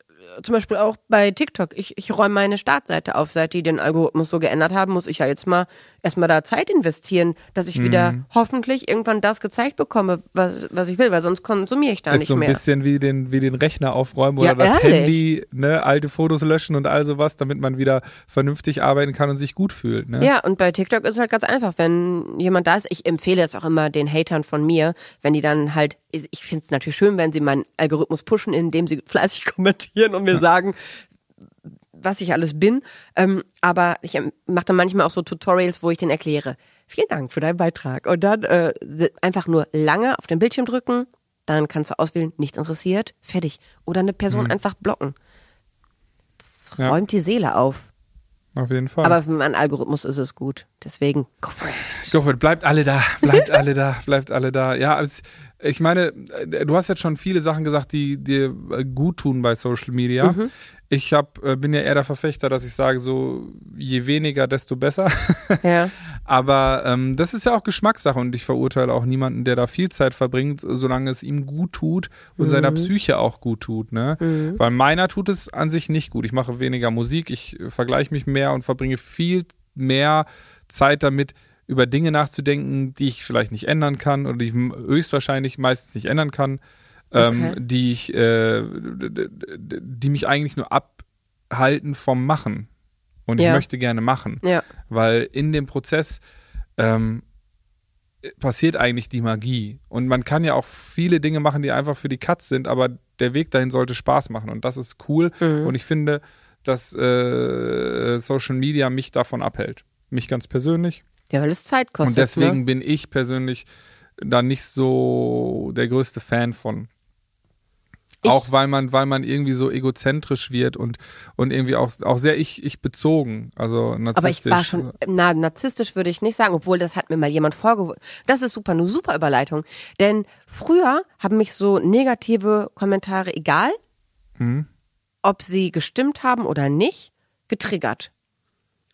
zum Beispiel auch bei TikTok. Ich, ich räume meine Startseite auf. Seit die den Algorithmus so geändert haben, muss ich ja jetzt mal erstmal da Zeit investieren, dass ich wieder Mhm. hoffentlich irgendwann das gezeigt bekomme, was, was ich will, weil sonst konsumiere ich da ist nicht so ein mehr. bisschen wie den, wie den Rechner aufräumen oder Ja, das ehrlich. Handy, ne, alte Fotos löschen und all sowas, damit man wieder vernünftig arbeiten kann und sich gut fühlt. Ne? Ja, und bei TikTok ist es halt ganz einfach, wenn jemand da ist, ich empfehle das auch immer den Hatern von mir, wenn die dann halt, ich finde es natürlich schön, wenn sie meinen Algorithmus pushen, indem sie fleißig kommentieren und mir sagen, was ich alles bin. Ähm, aber ich ähm, mache dann manchmal auch so Tutorials, wo ich den erkläre. Vielen Dank für deinen Beitrag. Und dann äh, einfach nur lange auf den Bildschirm drücken, dann kannst du auswählen, nicht interessiert, fertig. Oder eine Person einfach blocken. Das Ja. räumt die Seele auf. Auf jeden Fall. Aber für meinen Algorithmus ist es gut. Deswegen, go for it. Go for it. Bleibt alle da, bleibt alle da, bleibt alle da. Ja, es, ich meine, äh, du hast jetzt schon viele Sachen gesagt, die dir äh, gut tun bei Social Media. Mhm. Ich hab, äh, bin ja eher der Verfechter, dass ich sage, so je weniger, desto besser. Ja. Aber ähm, das ist ja auch Geschmackssache und ich verurteile auch niemanden, der da viel Zeit verbringt, solange es ihm gut tut und seiner Psyche auch gut tut. Ne? Weil meiner tut es an sich nicht gut. Ich mache weniger Musik, ich vergleiche mich mehr und verbringe viel mehr Zeit damit, über Dinge nachzudenken, die ich vielleicht nicht ändern kann oder die ich höchstwahrscheinlich meistens nicht ändern kann, ähm, Okay. die ich, äh, die mich eigentlich nur abhalten vom Machen. Und ich Ja. möchte gerne machen Ja. weil in dem Prozess ähm, passiert eigentlich die Magie. Und man kann ja auch viele Dinge machen, die einfach für die Katz sind, aber der Weg dahin sollte Spaß machen und das ist cool. Mhm. Und ich finde, dass äh, Social Media mich davon abhält. Mich ganz persönlich. Ja, weil es Zeit kostet. und deswegen Ne? bin ich persönlich da nicht so der größte Fan von. Ich- auch weil man, weil man irgendwie so egozentrisch wird und, und irgendwie auch, auch sehr ich, ich bezogen. Also Aber ich narzisstisch. war schon, na, narzisstisch würde ich nicht sagen, obwohl das hat mir mal jemand vorgeworfen. Das ist super, eine super Überleitung. Denn früher haben mich so negative Kommentare, egal, Mhm. ob sie gestimmt haben oder nicht, getriggert.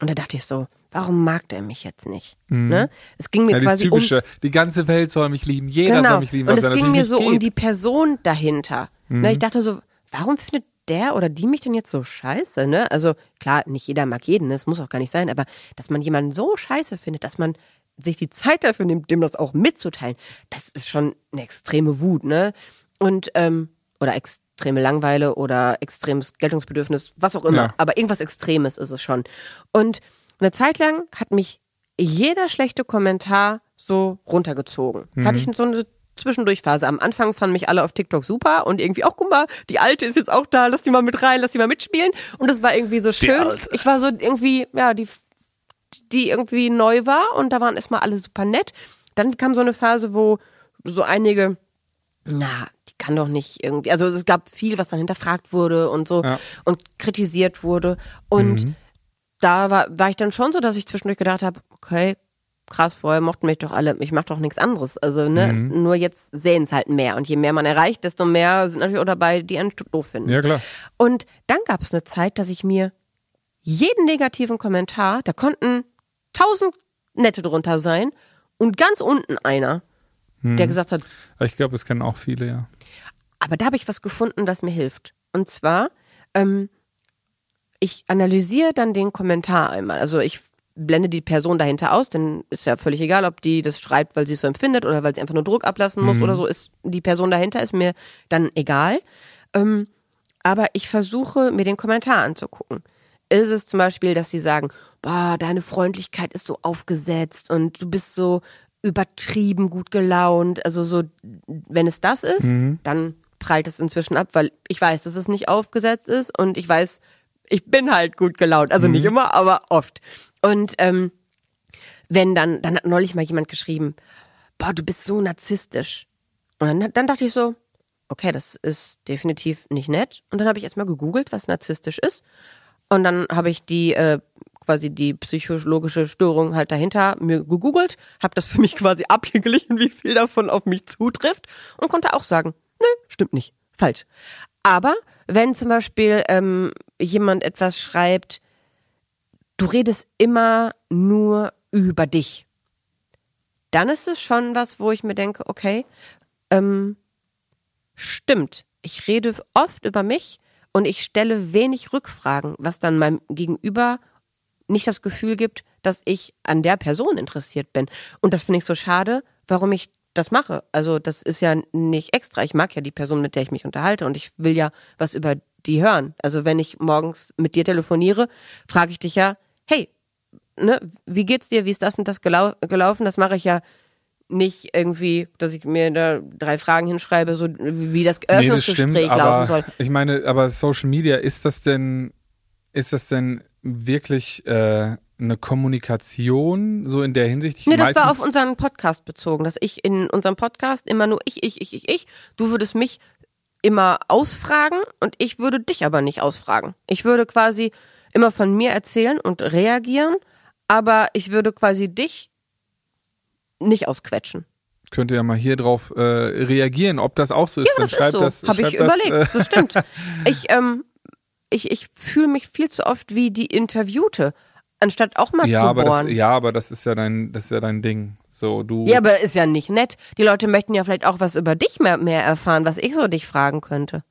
Und da dachte ich so, warum mag der mich jetzt nicht? Ne? Es ging mir Mhm. Ja, quasi um typische, die ganze Welt soll mich lieben, jeder genau. soll mich lieben. Und es ging mir so um geht. Mhm. die Person dahinter. Ne, ich dachte so, warum findet der oder die mich denn jetzt so scheiße? Ne? Also klar, nicht jeder mag jeden, ne? das muss auch gar nicht sein, aber dass man jemanden so scheiße findet, dass man sich die Zeit dafür nimmt, dem das auch mitzuteilen, das ist schon eine extreme Wut, ne? Und ähm, oder extreme Langeweile oder extremes Geltungsbedürfnis, was auch immer. Ja. Aber irgendwas Extremes ist es schon. Und eine Zeit lang hat mich jeder schlechte Kommentar so runtergezogen. Hatte ich so eine Zwischendurchphase. Am Anfang fanden mich alle auf TikTok super und irgendwie auch, guck mal, die Alte ist jetzt auch da, lass die mal mit rein, lass die mal mitspielen. Und das war irgendwie so schön. Ich war so irgendwie, ja, die, die irgendwie neu war und da waren erstmal alle super nett. Dann kam so eine Phase, wo so einige, na, kann doch nicht irgendwie, also es gab viel, was dann hinterfragt wurde und so Ja. und kritisiert wurde. Und da war, war ich dann schon so, dass ich zwischendurch gedacht habe, okay, krass, vorher mochten mich doch alle, ich mach doch nichts anderes. Also, ne, nur jetzt sehen es halt mehr. Und je mehr man erreicht, desto mehr sind natürlich auch dabei, die einen doof finden. Ja, klar. Und dann gab es eine Zeit, dass ich mir jeden negativen Kommentar, da konnten tausend nette drunter sein und ganz unten einer, der gesagt hat, Ich glaube, das kennen auch viele, ja. Aber da habe ich was gefunden, das mir hilft. Und zwar, ähm, ich analysiere dann den Kommentar einmal. Also ich blende die Person dahinter aus, denn ist ja völlig egal, ob die das schreibt, weil sie es so empfindet oder weil sie einfach nur Druck ablassen muss oder so, ist die Person dahinter ist mir dann egal. Ähm, aber ich versuche, mir den Kommentar anzugucken. Ist es zum Beispiel, dass sie sagen, boah, deine Freundlichkeit ist so aufgesetzt und du bist so übertrieben gut gelaunt. Also so, wenn es das ist, dann prallt es inzwischen ab, weil ich weiß, dass es nicht aufgesetzt ist und ich weiß, ich bin halt gut gelaunt. Also nicht immer, aber oft. Und ähm, wenn dann, dann hat neulich mal jemand geschrieben, boah, du bist so narzisstisch. Und dann, dann dachte ich so, okay, das ist definitiv nicht nett. Und dann habe ich erstmal gegoogelt, was narzisstisch ist. Und dann habe ich die äh, quasi die psychologische Störung halt dahinter mir gegoogelt, habe das für mich quasi abgeglichen, wie viel davon auf mich zutrifft und konnte auch sagen, nö, stimmt nicht, falsch. Aber wenn zum Beispiel ähm, jemand etwas schreibt, du redest immer nur über dich, dann ist es schon was, wo ich mir denke, okay, ähm, stimmt, ich rede oft über mich und ich stelle wenig Rückfragen, was dann meinem Gegenüber nicht das Gefühl gibt, dass ich an der Person interessiert bin. Und das finde ich so schade, warum ich das mache. Also das ist ja nicht extra. Ich mag ja die Person, mit der ich mich unterhalte und ich will ja was über die hören. Also wenn ich morgens mit dir telefoniere, frage ich dich ja, hey, ne, wie geht's dir? Wie ist das und das gelau gelaufen? Das mache ich ja nicht irgendwie, dass ich mir da drei Fragen hinschreibe, so wie das Nee, das Eröffnungsgespräch stimmt, laufen soll. ich meine, aber Social Media, ist das denn, ist das denn wirklich äh, eine Kommunikation, so in der Hinsicht? Ich Nee, das war auf unseren Podcast bezogen, dass ich in unserem Podcast immer nur ich, ich, ich, ich, ich. Du würdest mich immer ausfragen und ich würde dich aber nicht ausfragen. Ich würde quasi immer von mir erzählen und reagieren, aber ich würde quasi dich nicht ausquetschen. Könnt ihr ja mal hier drauf äh, reagieren, ob das auch so ist. Ja, das ist so. das, Habe ich schreibt das, überlegt. äh, Das stimmt. Ich, ähm, ich, ich fühle mich viel zu oft wie die Interviewte, anstatt auch mal ja, zu aber bohren. das, ja, aber das ist ja dein, das ist ja dein Ding. So, du. Ja, aber ist ja nicht nett. Die Leute möchten ja vielleicht auch was über dich mehr, mehr erfahren, was ich so dich fragen könnte.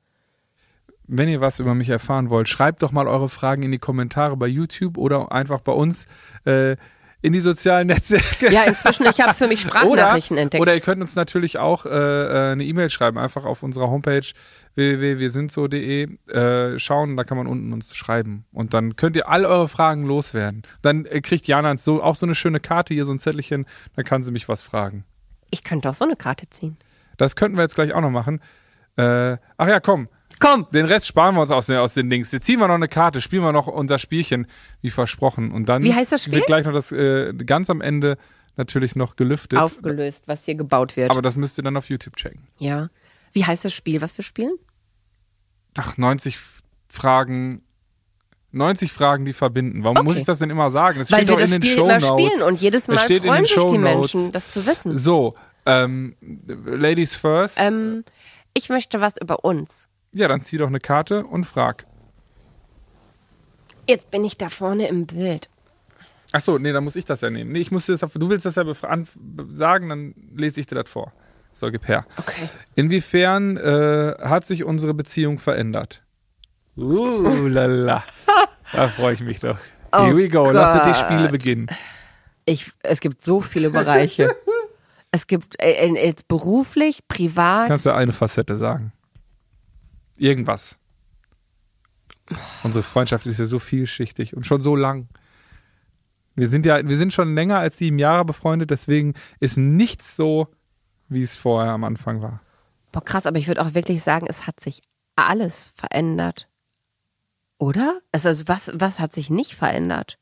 Wenn ihr was über mich erfahren wollt, schreibt doch mal eure Fragen in die Kommentare bei YouTube oder einfach bei uns äh, in die sozialen Netzwerke. Ja, inzwischen, ich habe für mich Sprachnachrichten oder, entdeckt. Oder ihr könnt uns natürlich auch äh, äh, eine E-Mail schreiben, einfach auf unserer Homepage www.wirsindso.de äh, schauen, da kann man unten uns schreiben. Und dann könnt ihr all eure Fragen loswerden. Dann äh, kriegt Jana so, auch so eine schöne Karte hier, so ein Zettelchen, dann kann sie mich was fragen. ich könnte auch so eine Karte ziehen. Das könnten wir jetzt gleich auch noch machen. Äh, ach ja, komm. Komm, Den Rest sparen wir uns aus den, aus den Dings. Jetzt ziehen wir noch eine Karte, spielen wir noch unser Spielchen, wie versprochen. Und dann Wie heißt das Spiel? wird gleich noch das äh, ganz am Ende natürlich noch gelüftet. aufgelöst, was hier gebaut wird. Aber das müsst ihr dann auf YouTube checken. ja. Wie heißt das Spiel, was wir spielen? Ach, 90 F- Fragen. 90 Fragen, die verbinden. Warum muss ich das denn immer sagen? Das Weil steht wir doch das in den Spiel immer Notes. spielen und jedes Es Mal steht in freuen den sich die Shownotes. Menschen, das zu wissen. So, ähm, Ladies first. Ähm, ich möchte was über uns. Ja, dann zieh doch eine Karte und frag. Jetzt bin ich da vorne im Bild. Ach so, nee, dann muss ich das ja nehmen. Nee, ich muss dir das, du willst das ja sagen, dann lese ich dir das vor. So, gib her. Okay. Inwiefern äh, hat sich unsere Beziehung verändert? Uh, lala. da freue ich mich doch. Oh Here we go, lasse die Gott. Spiele beginnen. Ich, es gibt so viele Bereiche. es gibt äh, äh, jetzt beruflich, privat. Kannst du eine Facette sagen? Irgendwas. Unsere Freundschaft ist ja so vielschichtig und schon so lang. Wir sind ja, wir sind schon länger als sieben Jahre befreundet, deswegen ist nichts so, wie es vorher am Anfang war. Boah, krass, aber ich würde auch wirklich sagen, es hat sich alles verändert. Oder? Also was, was hat sich nicht verändert?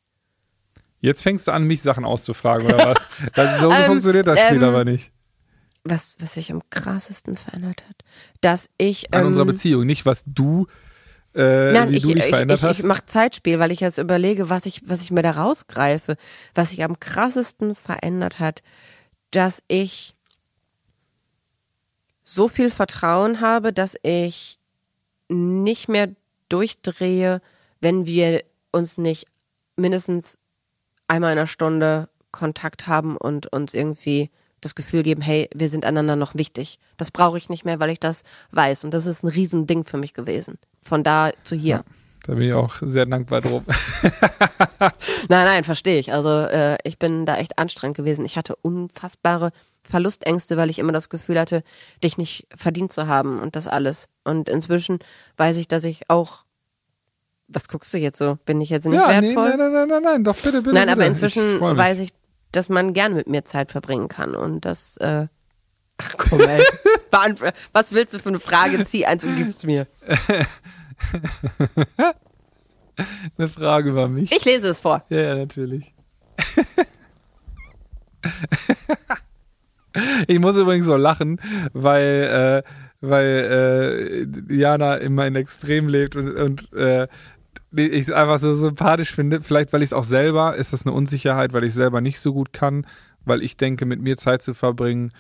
Jetzt fängst du an, mich Sachen auszufragen, oder was? Das, so Ähm, funktioniert das Spiel ähm, aber nicht. Was, was sich am krassesten verändert hat? Dass ich. An ähm, unserer Beziehung, nicht was du, äh, Nein, wie ich, du dich ich, verändert ich, hast. ich mache Zeitspiel, weil ich jetzt überlege, was ich, was ich mir da rausgreife, was sich am krassesten verändert hat, dass ich so viel Vertrauen habe, dass ich nicht mehr durchdrehe, wenn wir uns nicht mindestens einmal in einer Stunde Kontakt haben und uns irgendwie das Gefühl geben, hey, wir sind einander noch wichtig. Das brauche ich nicht mehr, weil ich das weiß. Und das ist ein Riesending für mich gewesen. Von da zu hier. Da bin ich auch sehr dankbar drum. Nein, nein, verstehe ich. Also äh, ich bin da echt anstrengend gewesen. Ich hatte unfassbare Verlustängste, weil ich immer das Gefühl hatte, dich nicht verdient zu haben und das alles. Und inzwischen weiß ich, dass ich auch. Was guckst du jetzt so? Bin ich jetzt nicht ja, wertvoll? Nee, nein, nein, nein, nein, nein, doch bitte, bitte. Nein, bitte. aber inzwischen Ich weiß ich, dass man gern mit mir Zeit verbringen kann und das. Äh, ach komm, ey. Was willst du für eine Frage? Zieh eins und gib's mir. Eine Frage über mich. Ich lese es vor. Ja, ja, natürlich. ich muss übrigens so lachen, weil, äh, weil äh, Jana immer in Extrem lebt und, und äh, ich es einfach so sympathisch finde. Vielleicht, weil ich es auch selber, ist das eine Unsicherheit, weil ich selber nicht so gut kann, weil ich denke, mit mir Zeit zu verbringen,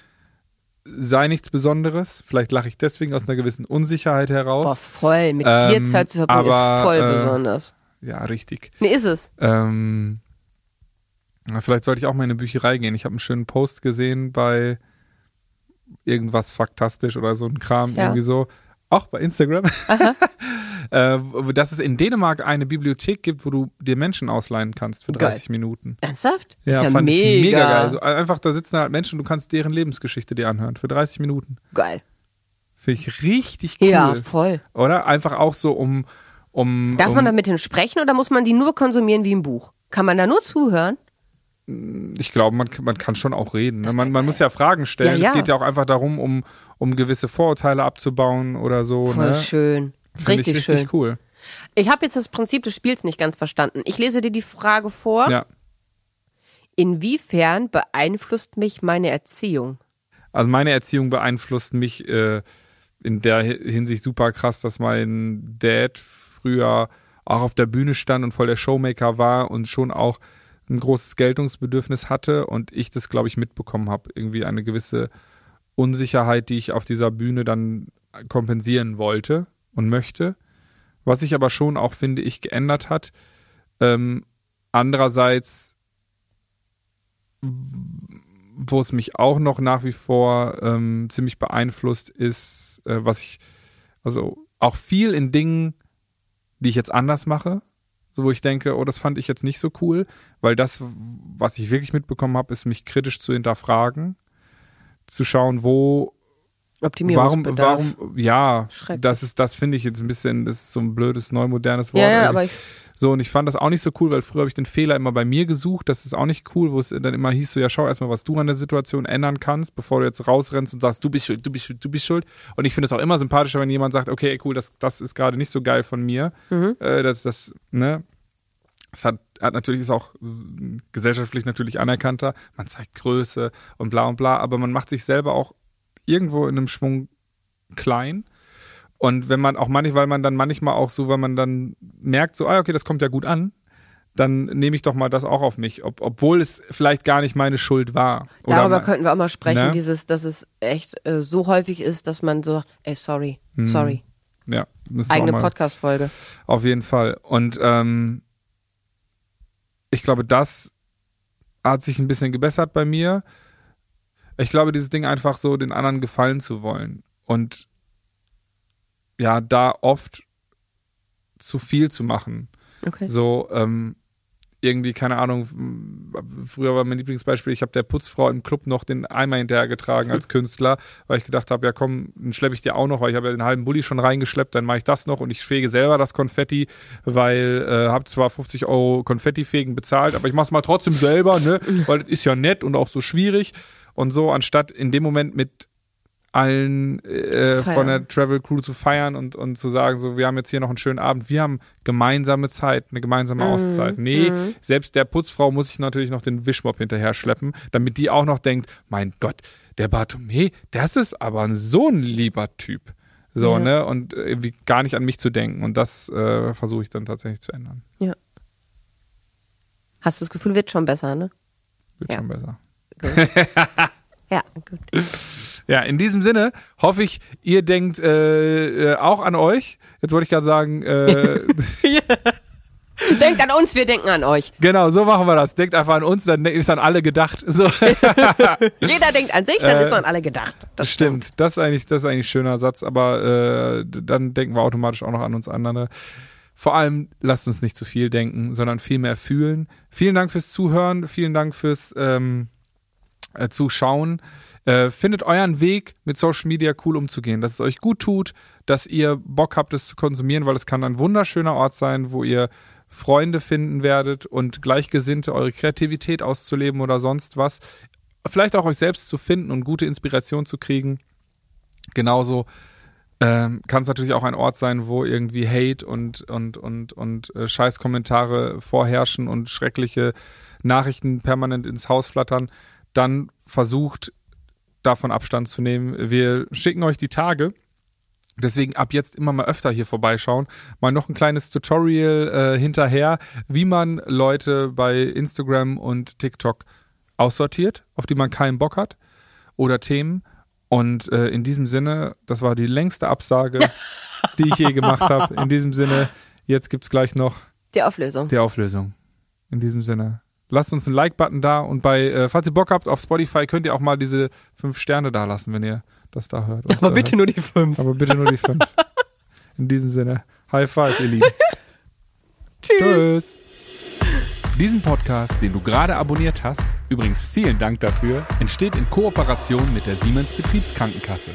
sei nichts Besonderes. Vielleicht lache ich deswegen aus einer gewissen Unsicherheit heraus. Boah, voll. Mit Ähm, dir Zeit zu verbringen aber, ist voll äh, besonders. Ja, richtig. Nee, ist es. Ähm, vielleicht sollte ich auch mal in eine Bücherei gehen. Ich habe einen schönen Post gesehen bei irgendwas faktastisch oder so ein Kram, Ja. irgendwie so. Auch bei Instagram. äh, dass es in Dänemark eine Bibliothek gibt, wo du dir Menschen ausleihen kannst für Geil. 30 Minuten. Ernsthaft? Ja, ist ja fand mega. ich mega geil. Also einfach, da sitzen halt Menschen, du kannst deren Lebensgeschichte dir anhören für 30 Minuten. geil. Finde ich richtig cool. Ja, voll. Oder? Einfach auch so um. um Darf um, man da mit denen sprechen oder muss man die nur konsumieren wie ein Buch? Kann man da nur zuhören? Ich glaube, man, man kann schon auch reden. Ne? Man, man muss ja Fragen stellen. Ja, ja. Es geht ja auch einfach darum, um, um gewisse Vorurteile abzubauen oder so. Voll ne? schön. Find Richtig, ich richtig schön. cool. Ich habe jetzt das Prinzip des Spiels nicht ganz verstanden. Ich lese dir die Frage vor. Ja. Inwiefern beeinflusst mich meine Erziehung? Also meine Erziehung beeinflusst mich äh, in der Hinsicht super krass, dass mein Dad früher auch auf der Bühne stand und voll der Showmaker war und schon auch ein großes Geltungsbedürfnis hatte und ich das, glaube ich, mitbekommen habe. Irgendwie eine gewisse Unsicherheit, die ich auf dieser Bühne dann kompensieren wollte und möchte. Was sich aber schon auch, finde ich, geändert hat. Ähm, andererseits wo es mich auch noch nach wie vor ähm, ziemlich beeinflusst, ist, äh, was ich, also auch viel in Dingen, die ich jetzt anders mache, so wo ich denke, oh, das fand ich jetzt nicht so cool, weil das, was ich wirklich mitbekommen habe, ist mich kritisch zu hinterfragen, zu schauen, wo, Optimierungsbedarf. warum, ja, Schrecklich. das ist, das finde ich jetzt ein bisschen, das ist so ein blödes, neumodernes Wort. ja, ja, aber ich, So, und ich fand das auch nicht so cool, weil früher habe ich den Fehler immer bei mir gesucht. Das ist auch nicht cool, wo es dann immer hieß, so, ja, schau erstmal, was du an der Situation ändern kannst, bevor du jetzt rausrennst und sagst, du bist schuld, du bist schuld, du bist schuld. Und ich finde es auch immer sympathischer, wenn jemand sagt, okay, cool, das, das ist gerade nicht so geil von mir. Äh, das, das, ne? Es hat, hat natürlich ist auch gesellschaftlich natürlich anerkannter. Man zeigt Größe und bla und bla, aber man macht sich selber auch irgendwo in einem Schwung klein. Und wenn man auch manchmal, weil man dann manchmal auch so, wenn man dann merkt, so, ah, okay, das kommt ja gut an, dann nehme ich doch mal das auch auf mich, ob, obwohl es vielleicht gar nicht meine Schuld war. Darüber mein- könnten wir auch mal sprechen, Ne? dieses, dass es echt äh, so häufig ist, dass man so, sagt, ey, sorry, Mhm. sorry. ja, Eigene Podcast-Folge. Auf jeden Fall. Und ähm, ich glaube, das hat sich ein bisschen gebessert bei mir. Ich glaube, dieses Ding einfach so den anderen gefallen zu wollen. Und ja, da oft zu viel zu machen. Okay. So, ähm, irgendwie, keine Ahnung, früher war mein Lieblingsbeispiel, ich habe der Putzfrau im Club noch den Eimer hinterhergetragen als Künstler, weil ich gedacht habe, ja komm, dann schleppe ich dir auch noch, weil ich habe ja den halben Bulli schon reingeschleppt, dann mache ich das noch und ich fege selber das Konfetti, weil äh, habe zwar 50 Euro Konfettifegen bezahlt, aber ich mache es mal trotzdem selber, ne, weil das ist ja nett und auch so schwierig und so, anstatt in dem Moment mit allen äh, von der Travel Crew zu feiern und, und zu sagen, so, wir haben jetzt hier noch einen schönen Abend, wir haben gemeinsame Zeit, eine gemeinsame Mhm. Auszeit. Nee, selbst der Putzfrau muss ich natürlich noch den Wischmopp hinterher schleppen, damit die auch noch denkt, mein Gott, der Bartome, das ist aber so ein lieber Typ. So, Ja. ne? Und irgendwie gar nicht an mich zu denken. Und das äh, versuche ich dann tatsächlich zu ändern. Hast du das Gefühl, wird schon besser, ne? Wird Ja. schon besser. Ja, gut. Ja, in diesem Sinne hoffe ich, ihr denkt äh, äh, auch an euch. Jetzt wollte ich gerade sagen, äh, Denkt an uns, wir denken an euch. genau, so machen wir das. Denkt einfach an uns, dann ist an alle gedacht. So, Jeder denkt an sich, dann Äh, ist an alle gedacht. das stimmt. Das ist eigentlich, das ist eigentlich ein schöner Satz, aber äh, dann denken wir automatisch auch noch an uns andere. vor allem lasst uns nicht zu viel denken, sondern viel mehr fühlen. Vielen Dank fürs Zuhören, vielen Dank fürs ähm, äh, Zuschauen. Äh, findet euren Weg mit Social Media cool umzugehen, dass es euch gut tut, dass ihr Bock habt, es zu konsumieren, weil es kann ein wunderschöner Ort sein, wo ihr Freunde finden werdet und Gleichgesinnte, eure Kreativität auszuleben oder sonst was. Vielleicht auch euch selbst zu finden und gute Inspiration zu kriegen. Genauso ähm, kann es natürlich auch ein Ort sein, wo irgendwie Hate und, und, und, und äh, Scheißkommentare vorherrschen und schreckliche Nachrichten permanent ins Haus flattern. Dann versucht davon Abstand zu nehmen. Wir schicken euch die Tage. Deswegen ab jetzt immer mal öfter hier vorbeischauen. Mal noch ein kleines Tutorial äh, hinterher, wie man Leute bei Instagram und TikTok aussortiert, auf die man keinen Bock hat oder Themen und äh, in diesem Sinne, das war die längste Absage, die ich je gemacht habe. In diesem Sinne, jetzt gibt es gleich noch die Auflösung. Die Auflösung. In diesem Sinne. Lasst uns einen Like-Button da und bei, äh, falls ihr Bock habt, auf Spotify könnt ihr auch mal diese fünf Sterne da lassen, wenn ihr das da hört. Aber bitte hört. nur die fünf. Aber bitte nur die fünf. In diesem Sinne, High Five, ihr Lieben. Tschüss. Tschüss. Diesen Podcast, den du gerade abonniert hast, übrigens vielen Dank dafür, entsteht in Kooperation mit der Siemens Betriebskrankenkasse.